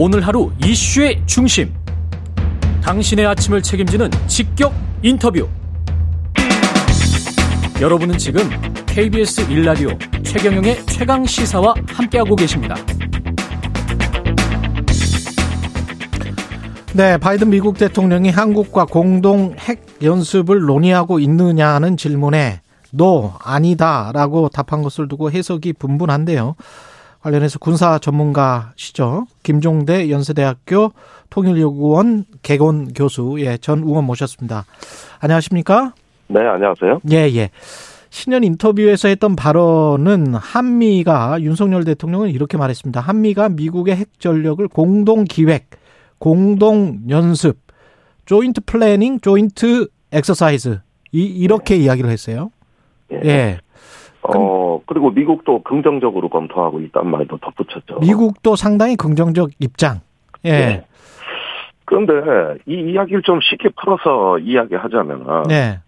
오늘 하루 이슈의 중심. 당신의 아침을 책임지는 직격 인터뷰. 여러분은 지금 KBS 일라디오 최경영의 최강 시사와 함께하고 계십니다. 네, 바이든 미국 대통령이 한국과 공동 핵 연습을 논의하고 있느냐는 질문에 노, 아니다라고 답한 것을 두고 해석이 분분한데요. 관련해서 군사 전문가시죠. 김종대 연세대학교 통일연구원 객원 교수, 예, 전 의원 모셨습니다. 안녕하십니까? 네, 안녕하세요. 예, 예. 신년 인터뷰에서 했던 발언은 한미가 윤석열 대통령은 이렇게 말했습니다. 한미가 미국의 핵 전력을 공동 기획, 공동 연습, joint planning, joint exercise 이 이렇게 이야기를 했어요. 예. 예. 어, 그리고 미국도 긍정적으로 검토하고 있다는 말도 덧붙였죠. 미국도 상당히 긍정적 입장. 예. 예. 그런데 이 이야기를 좀 쉽게 풀어서 이야기하자면 네.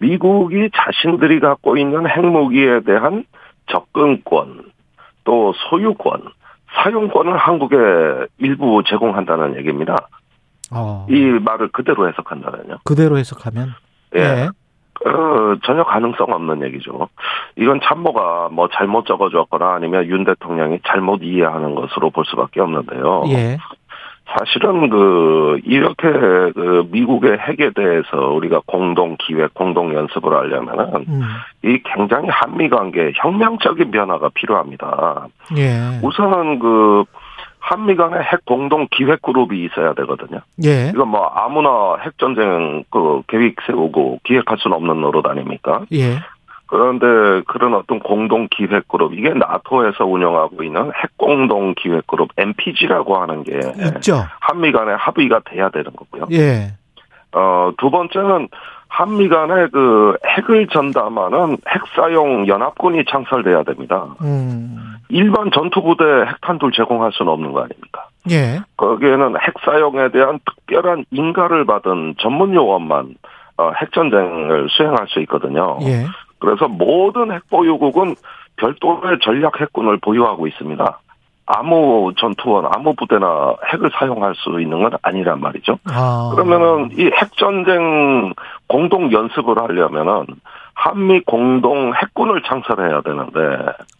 미국이 자신들이 갖고 있는 핵무기에 대한 접근권, 또 소유권, 사용권을 한국에 일부 제공한다는 얘기입니다. 어. 이 말을 그대로 해석한다면요. 그대로 해석하면 예. 예. 어, 전혀 가능성 없는 얘기죠. 이건 참모가 뭐 잘못 적어줬거나 아니면 윤 대통령이 잘못 이해하는 것으로 볼 수밖에 없는데요. 예. 사실은 그 이렇게 그 미국의 핵에 대해서 우리가 공동 기획, 공동 연습을 하려면은 음. 이 굉장히 한미 관계 혁명적인 변화가 필요합니다. 예. 우선은 그 한미 간의 핵 공동 기획 그룹이 있어야 되거든요. 예. 이건 뭐 아무나 핵 전쟁 그 계획 세우고 기획할 수는 없는 노릇 아닙니까? 예. 그런데 그런 어떤 공동 기획 그룹 이게 나토에서 운영하고 있는 핵 공동 기획 그룹 MPG라고 하는 게 있죠. 한미 간에 합의가 돼야 되는 거고요. 예. 어, 두 번째는 한미 간에 그 핵을 전담하는 핵 사용 연합군이 창설돼야 됩니다. 음. 일반 전투부대 핵탄두를 제공할 수는 없는 거 아닙니까? 예. 거기에는 핵 사용에 대한 특별한 인가를 받은 전문 요원만 어, 핵전쟁을 수행할 수 있거든요. 예. 그래서 모든 핵보유국은 별도의 전략 핵군을 보유하고 있습니다. 아무 전투원, 아무 부대나 핵을 사용할 수 있는 건 아니란 말이죠. 아. 그러면은 이 핵전쟁 공동 연습을 하려면은 한미 공동 핵군을 창설해야 되는데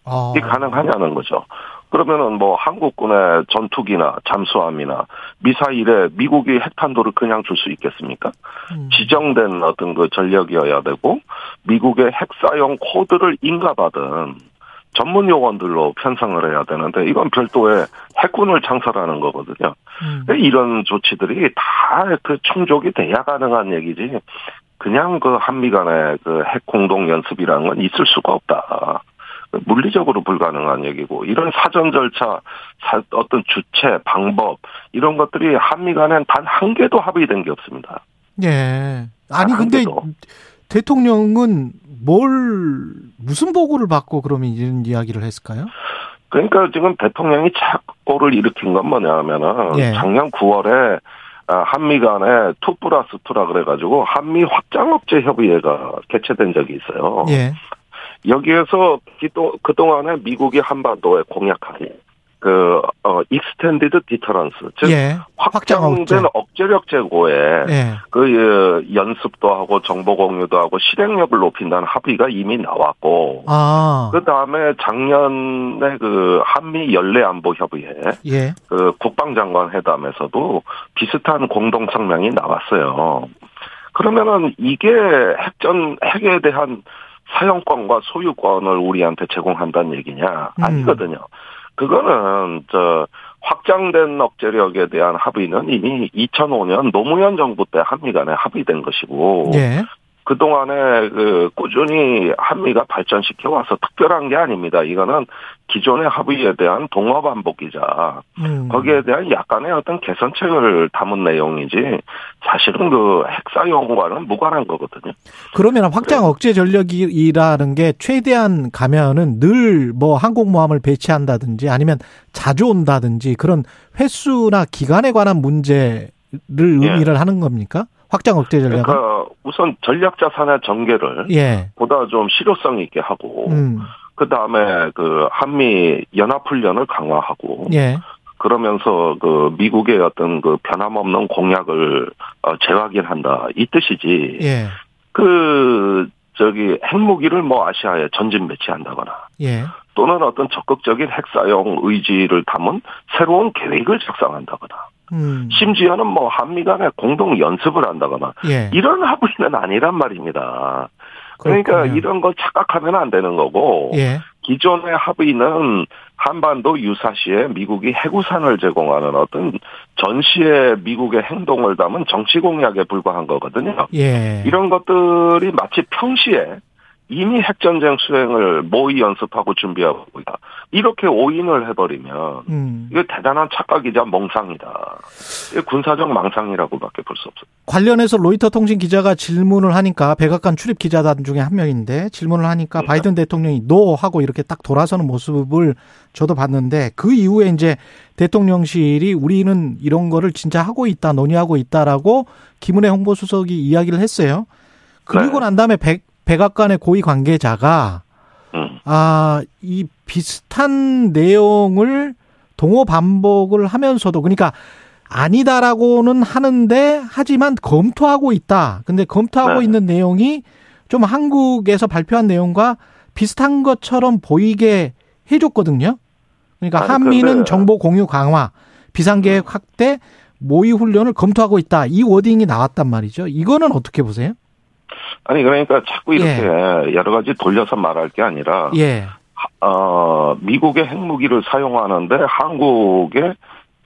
아. 이게 가능하냐는 거죠. 그러면은 뭐 한국군의 전투기나 잠수함이나 미사일에 미국이 핵탄두를 그냥 줄 수 있겠습니까? 음. 지정된 어떤 그 전력이어야 되고 미국의 핵 사용 코드를 인가받은 전문 요원들로 편성을 해야 되는데 이건 별도의 핵군을 창설하는 거거든요. 음. 이런 조치들이 다 그 충족이 돼야 가능한 얘기지. 그냥 그 한미 간의 그 핵 공동 연습이라는 건 있을 수가 없다. 물리적으로 불가능한 얘기고 이런 사전 절차, 사- 어떤 주체, 방법 이런 것들이 한미 간엔 단 한 개도 합의된 게 없습니다. 예. 아니 한 근데 개도. 대통령은 뭘 무슨 보고를 받고 그러면 이런 이야기를 했을까요? 그러니까 지금 대통령이 착오를 일으킨 건 뭐냐면은 예. 작년 9월에 한미 간에 two plus two라 그래가지고 한미 확장억제 협의회가 개최된 적이 있어요. 예. 여기에서 그동안에 미국이 한반도에 공약한 그, 어, extended deterrence. 즉, 예. 확장된 억제력 제고에 예. 그 예, 연습도 하고 정보 공유도 하고 실행력을 높인다는 합의가 이미 나왔고 아. 그 다음에 작년에 그 한미 연례 안보 협의회 예. 그 국방장관 회담에서도 비슷한 공동 성명이 나왔어요. 그러면은 이게 핵전 핵에 대한 사용권과 소유권을 우리한테 제공한다는 얘기냐? 음. 아니거든요. 그거는 저 확장된 억제력에 대한 합의는 이미 2005년 노무현 정부 때 한미 간에 합의된 것이고 예. 그동안에 그 꾸준히 한미가 발전시켜 와서 특별한 게 아닙니다. 이거는 기존의 합의에 대한 동화 반복이자 음. 거기에 대한 약간의 어떤 개선책을 담은 내용이지 사실은 그 핵사용과는 무관한 거거든요. 그러면 확장 억제 전력이라는 게 최대한 가면은 늘 뭐 항공모함을 배치한다든지 아니면 자주 온다든지 그런 횟수나 기간에 관한 문제를 의미를 하는 겁니까? 확장 억제 전략은? 그러니까 우선 전략 자산의 전개를 예. 보다 좀 실효성 있게 하고 음. 그 다음에 그 한미 연합 훈련을 강화하고 예. 그러면서 그 미국의 어떤 그 변함없는 공약을 어, 재확인한다 이 뜻이지. 예. 그 저기 핵무기를 뭐 아시아에 전진 배치한다거나 예. 또는 어떤 적극적인 핵사용 의지를 담은 새로운 계획을 작성한다거나 음. 심지어는 뭐 한미 간에 공동 연습을 한다거나 예. 이런 합의는 아니란 말입니다. 그러니까 그렇군요. 이런 걸 착각하면 안 되는 거고 예. 기존의 합의는 한반도 유사시에 미국이 핵우산을 제공하는 어떤 전시의 미국의 행동을 담은 정치 공약에 불과한 거거든요. 예. 이런 것들이 마치 평시에 이미 핵전쟁 수행을 모의 연습하고 준비하고 있다. 이렇게 오인을 해버리면 음. 이거 대단한 착각이자 망상이다. 군사적 망상이라고밖에 볼 수 없어요. 관련해서 로이터 통신 기자가 질문을 하니까 백악관 출입 기자단 중에 한 명인데 질문을 하니까 네. 바이든 대통령이 no 하고 이렇게 딱 돌아서는 모습을 저도 봤는데 그 이후에 이제 대통령실이 우리는 이런 거를 진짜 하고 있다 논의하고 있다라고 김은혜 홍보수석이 이야기를 했어요. 그리고 네. 난 다음에 백, 백악관의 고위 관계자가 음. 아, 이 비슷한 내용을 동호 반복을 하면서도 그러니까 아니다라고는 하는데 하지만 검토하고 있다. 근데 검토하고 네. 있는 내용이 좀 한국에서 발표한 내용과 비슷한 것처럼 보이게 해줬거든요. 그러니까 아니, 한미는 근데- 정보 공유 강화, 비상계획 확대, 모의 훈련을 검토하고 있다. 이 워딩이 나왔단 말이죠. 이거는 어떻게 보세요? 아니 그러니까 자꾸 이렇게 여러 가지 돌려서 말할 게 아니라 예. 어, 미국의 핵무기를 사용하는데 한국의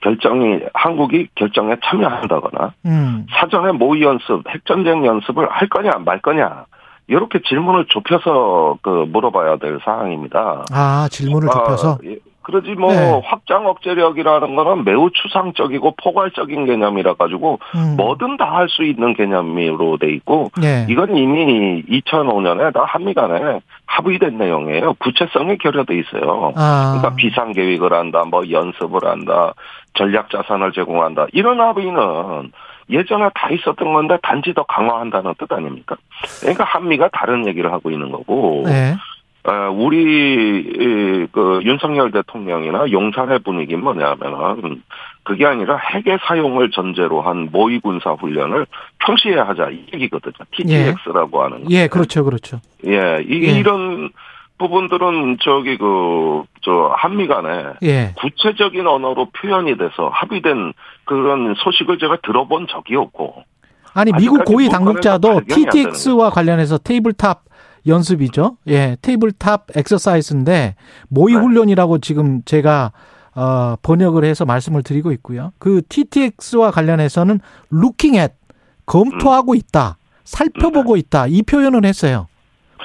결정이 한국이 결정에 참여한다거나 음. 사전에 모의 연습, 핵전쟁 연습을 할 거냐 말 거냐 이렇게 질문을 좁혀서 그 물어봐야 될 사항입니다. 아, 질문을 좁혀서. 아, 예. 그러지 뭐 네. 확장 억제력이라는 거는 매우 추상적이고 포괄적인 개념이라 가지고 음. 뭐든 다 할 수 있는 개념으로 돼 있고 예. 이건 이미 2005년에 다 한미 간에 합의된 내용이에요. 구체성이 결여돼 있어요. 아. 그러니까 비상 계획을 한다, 뭐 연습을 한다, 전략 자산을 제공한다. 이런 합의는 예전에 다 있었던 건데 단지 더 강화한다는 뜻 아닙니까? 그러니까 한미가 다른 얘기를 하고 있는 거고. 네. 어, 우리 이, 그 윤석열 대통령이나 용산의 분위기는 뭐냐면은 그게 아니라 핵의 사용을 전제로 한 모의 군사 훈련을 평시에 하자 이 얘기거든요. TTX라고 하는. 예, 그렇죠, 그렇죠. 예, 이, 예. 이런 부분들은 저기 그 저 한미 간에 예. 구체적인 언어로 표현이 돼서 합의된 그런 소식을 제가 들어본 적이 없고 아니 미국 고위 당국자도 TTX와 관련해서 tabletop 연습이죠. 예, tabletop exercise인데 모의 네. 훈련이라고 지금 제가 어, 번역을 해서 말씀을 드리고 있고요. 그 TTX와 관련해서는 looking at 검토하고 있다, 살펴보고 있다 이 표현을 했어요.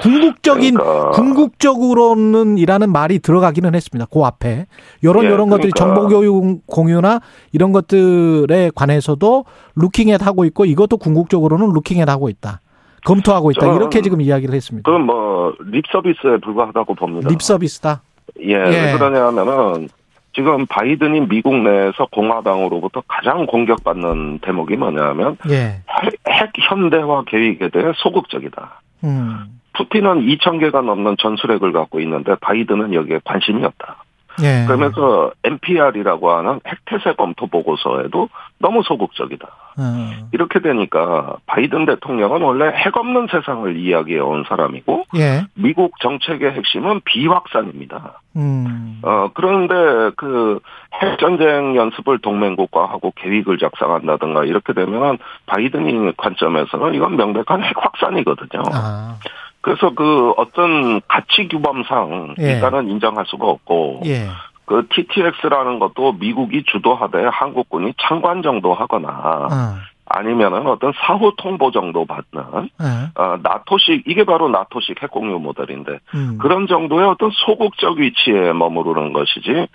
궁극적인 네. 그러니까 궁극적으로는 이라는 말이 들어가기는 했습니다. 그 앞에 이런 예, 이런 것들이 그러니까. 정보 교육 공유나 이런 것들에 관해서도 루킹햇 하고 있고 이것도 궁극적으로는 루킹햇 하고 있다. 검토하고 있다. 이렇게 지금 이야기를 했습니다. 그건 뭐 립 서비스에 불과하다고 봅니다. 립 서비스다. 예, 예. 왜 그러냐면은 지금 바이든이 미국 내에서 공화당으로부터 가장 공격받는 대목이 뭐냐면 예. 핵, 핵 현대화 계획에 대해 소극적이다. 음. 푸틴은 2,000개가 넘는 전술핵을 갖고 있는데 바이든은 여기에 관심이 없다. 예. 그러면서 NPR이라고 하는 핵태세 검토 보고서에도 너무 소극적이다. 어. 이렇게 되니까 바이든 대통령은 원래 핵 없는 세상을 이야기해 온 사람이고 예. 미국 정책의 핵심은 비확산입니다. 음. 어, 그런데 그 핵전쟁 연습을 동맹국과 하고 계획을 작성한다든가 이렇게 되면 바이든이 관점에서는 이건 명백한 핵 확산이거든요. 아. 그래서 그 어떤 가치 규범상 예. 일단은 인정할 수가 없고 예. 그 TTX라는 것도 미국이 주도하되 한국군이 참관 정도 하거나 어. 아니면은 어떤 사후 통보 정도 받는 예. 어, 나토식 이게 바로 나토식 핵공유 모델인데 음. 그런 정도의 어떤 소극적 위치에 머무르는 것이지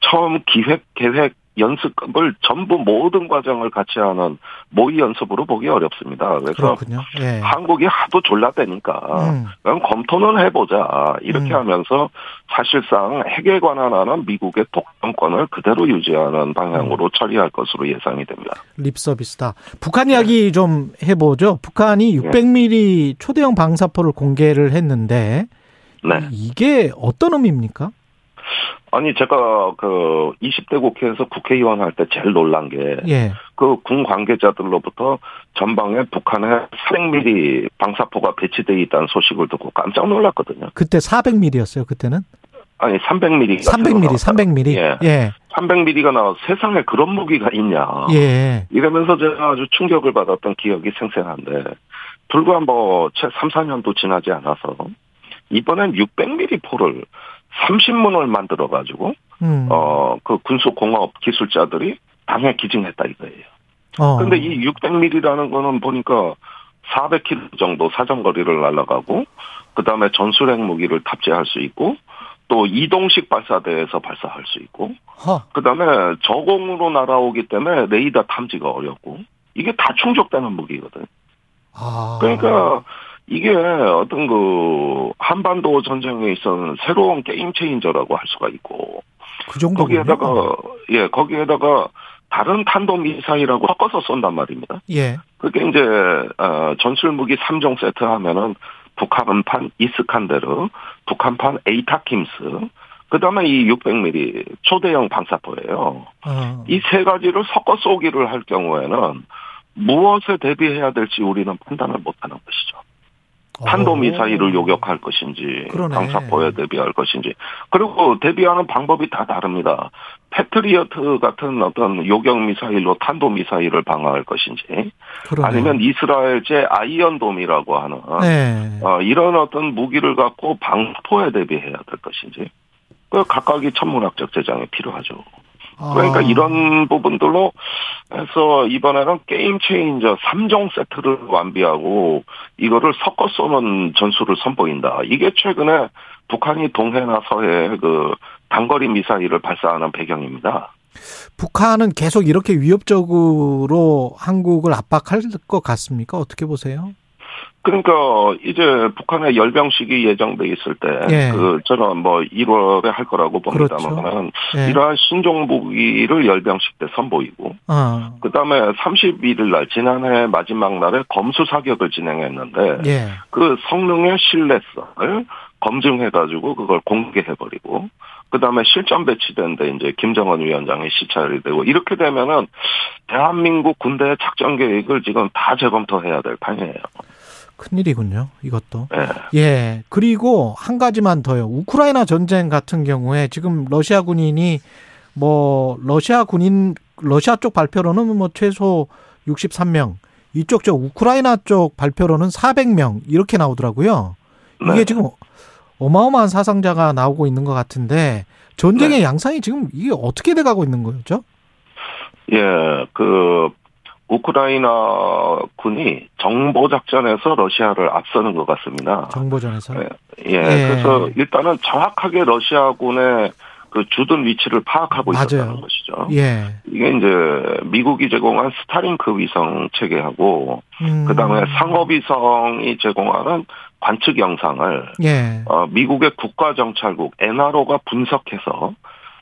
처음 기획 계획 연습을 전부 모든 과정을 같이 하는 모의 연습으로 보기 어렵습니다. 그래서. 예. 한국이 하도 졸라대니까 음. 그럼 검토는 해보자 이렇게 음. 하면서 사실상 핵에 관한 하는 미국의 독점권을 그대로 유지하는 방향으로 처리할 것으로 예상이 됩니다. 립 서비스다. 북한 이야기 좀 해보죠. 북한이 네. 600mm 초대형 방사포를 공개를 했는데 네. 이게 어떤 의미입니까? 아니 제가 그 20대 국회에서 국회의원 할 때 제일 놀란 게 예. 그군 관계자들로부터 전방에 북한에 400mm 방사포가 배치돼 있다는 소식을 듣고 깜짝 놀랐거든요. 그때 400mm였어요. 그때는 아니 300mm. 300mm, 300mm. 예. 예. 300mm가 나와 세상에 그런 무기가 있냐. 예. 이러면서 제가 아주 충격을 받았던 기억이 생생한데 불과 뭐채 3, 4년도 지나지 않아서 이번엔 600mm 포를 30문을 만들어 가지고 음. 어그 군수공업 기술자들이 당해 기증했다 이거예요. 어. 근데 이 600mm라는 거는 보니까 400km 정도 사정거리를 날아가고 그다음에 전술핵 무기를 탑재할 수 있고 또 이동식 발사대에서 발사할 수 있고 허. 그다음에 저공으로 날아오기 때문에 레이더 탐지가 어렵고 이게 다 충족되는 무기거든. 아. 그러니까 이게 어떤 그 한반도 전쟁에 있어서 새로운 게임 체인저라고 할 수가 있고 그. 거기에다가 예 거기에다가 다른 탄도 미사일하고 섞어서 쏜단 말입니다. 예. 그게 이제 어, 전술 무기 3종 세트 하면은 북한판 이스칸데르, 북한판 에이타킴스, 그다음에 이 600mm 초대형 방사포예요. 어. 이세 가지를 섞어 쏘기를 할 경우에는 무엇에 대비해야 될지 우리는 판단을 못하는 것이죠. 탄도 미사일을 요격할 것인지, 그러네. 방사포에 대비할 것인지, 그리고 대비하는 방법이 다 다릅니다. 패트리어트 같은 어떤 요격 미사일로 탄도 미사일을 방어할 것인지, 그러네. 아니면 이스라엘제 아이언돔이라고 하는 네. 어, 이런 어떤 무기를 갖고 방사포에 대비해야 될 것인지, 그 각각이 천문학적 재정이 필요하죠. 그러니까 아. 이런 부분들로 해서 이번에는 game changer 3종 세트를 완비하고 이거를 섞어 쏘는 전술을 선보인다. 이게 최근에 북한이 동해나 서해에 그 단거리 미사일을 발사하는 배경입니다. 북한은 계속 이렇게 위협적으로 한국을 압박할 것 같습니까? 어떻게 보세요? 그러니까 이제 북한의 열병식이 예정돼 있을 때 예. 그 저는 뭐 1월에 할 거라고 봅니다만은 그렇죠. 예. 이러한 신종 무기를 열병식 때 선보이고 어. 그다음에 31일 날 지난해 마지막 날에 검수 사격을 진행했는데 예. 그 성능의 신뢰성을 검증해 가지고 그걸 공개해 버리고 그다음에 실전 배치된 데 이제 김정은 위원장이 시찰이 되고 이렇게 되면은 대한민국 군대의 작전 계획을 지금 다 재검토해야 될 판이에요. 큰일이군요. 이것도. 예. 예. 그리고 한 가지만 더요. 우크라이나 전쟁 같은 경우에 지금 러시아 군인이 뭐 러시아 군인 러시아 쪽 발표로는 뭐 최소 63명, 이쪽 저 우크라이나 쪽 발표로는 400명 이렇게 나오더라고요. 이게 네. 지금 어마어마한 사상자가 나오고 있는 것 같은데 전쟁의 네. 양상이 지금 이게 어떻게 돼 가고 있는 거죠? 예, 그 우크라이나 군이 정보 작전에서 러시아를 앞서는 것 같습니다. 정보전에서. 예, 예, 그래서 일단은 정확하게 러시아군의 그 주둔 위치를 파악하고 맞아요. 있었다는 것이죠. 예. 이게 이제 미국이 제공한 스타링크 위성 체계하고 음. 그다음에 상업위성이 제공하는 관측 영상을 예. 어, 미국의 국가정찰국 NRO가 분석해서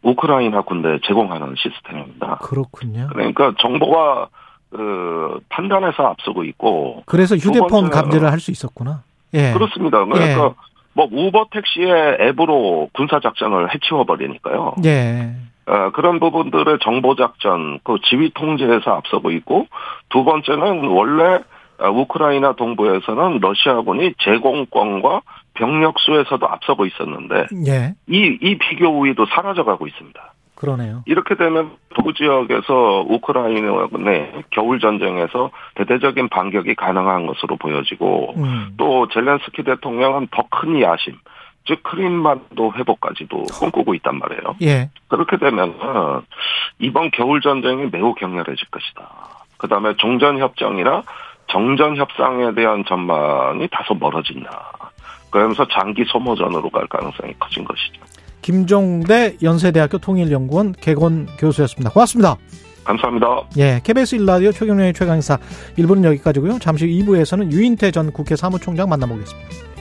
우크라이나 군대에 제공하는 시스템입니다. 그렇군요. 그러니까 정보가 그 판단에서 앞서고 있고 그래서 휴대폰 감지를 할 수 있었구나. 예. 그렇습니다. 그러니까 뭐 우버 택시의 앱으로 군사 작전을 해치워 버리니까요. 예. 어, 그런 부분들의 정보 작전, 그 지휘 통제에서 앞서고 있고 두 번째는 원래 어, 우크라이나 동부에서는 러시아군이 제공권과 병력 수에서도 앞서고 있었는데 예. 이, 이 비교 우위도 사라져가고 있습니다. 그러네요. 이렇게 되면 동부 지역에서 우크라이나군의 겨울 전쟁에서 대대적인 반격이 가능한 것으로 보여지고 음. 또 젤렌스키 대통령은 더 큰 야심, 즉 크림반도 회복까지도 꿈꾸고 있단 말이에요. 예. 그렇게 되면 이번 겨울 전쟁이 매우 격렬해질 것이다. 그다음에 종전 협정이나 정전 협상에 대한 전망이 다소 멀어진다. 그러면서 장기 소모전으로 갈 가능성이 커진 것이죠. 김종대 연세대학교 통일연구원 개건 교수였습니다. 고맙습니다. 감사합니다. 예. KBS 1라디오 최경련의 최강사 1부는 여기까지고요. 잠시 후 2부에서는 유인태 전 국회 사무총장 만나보겠습니다.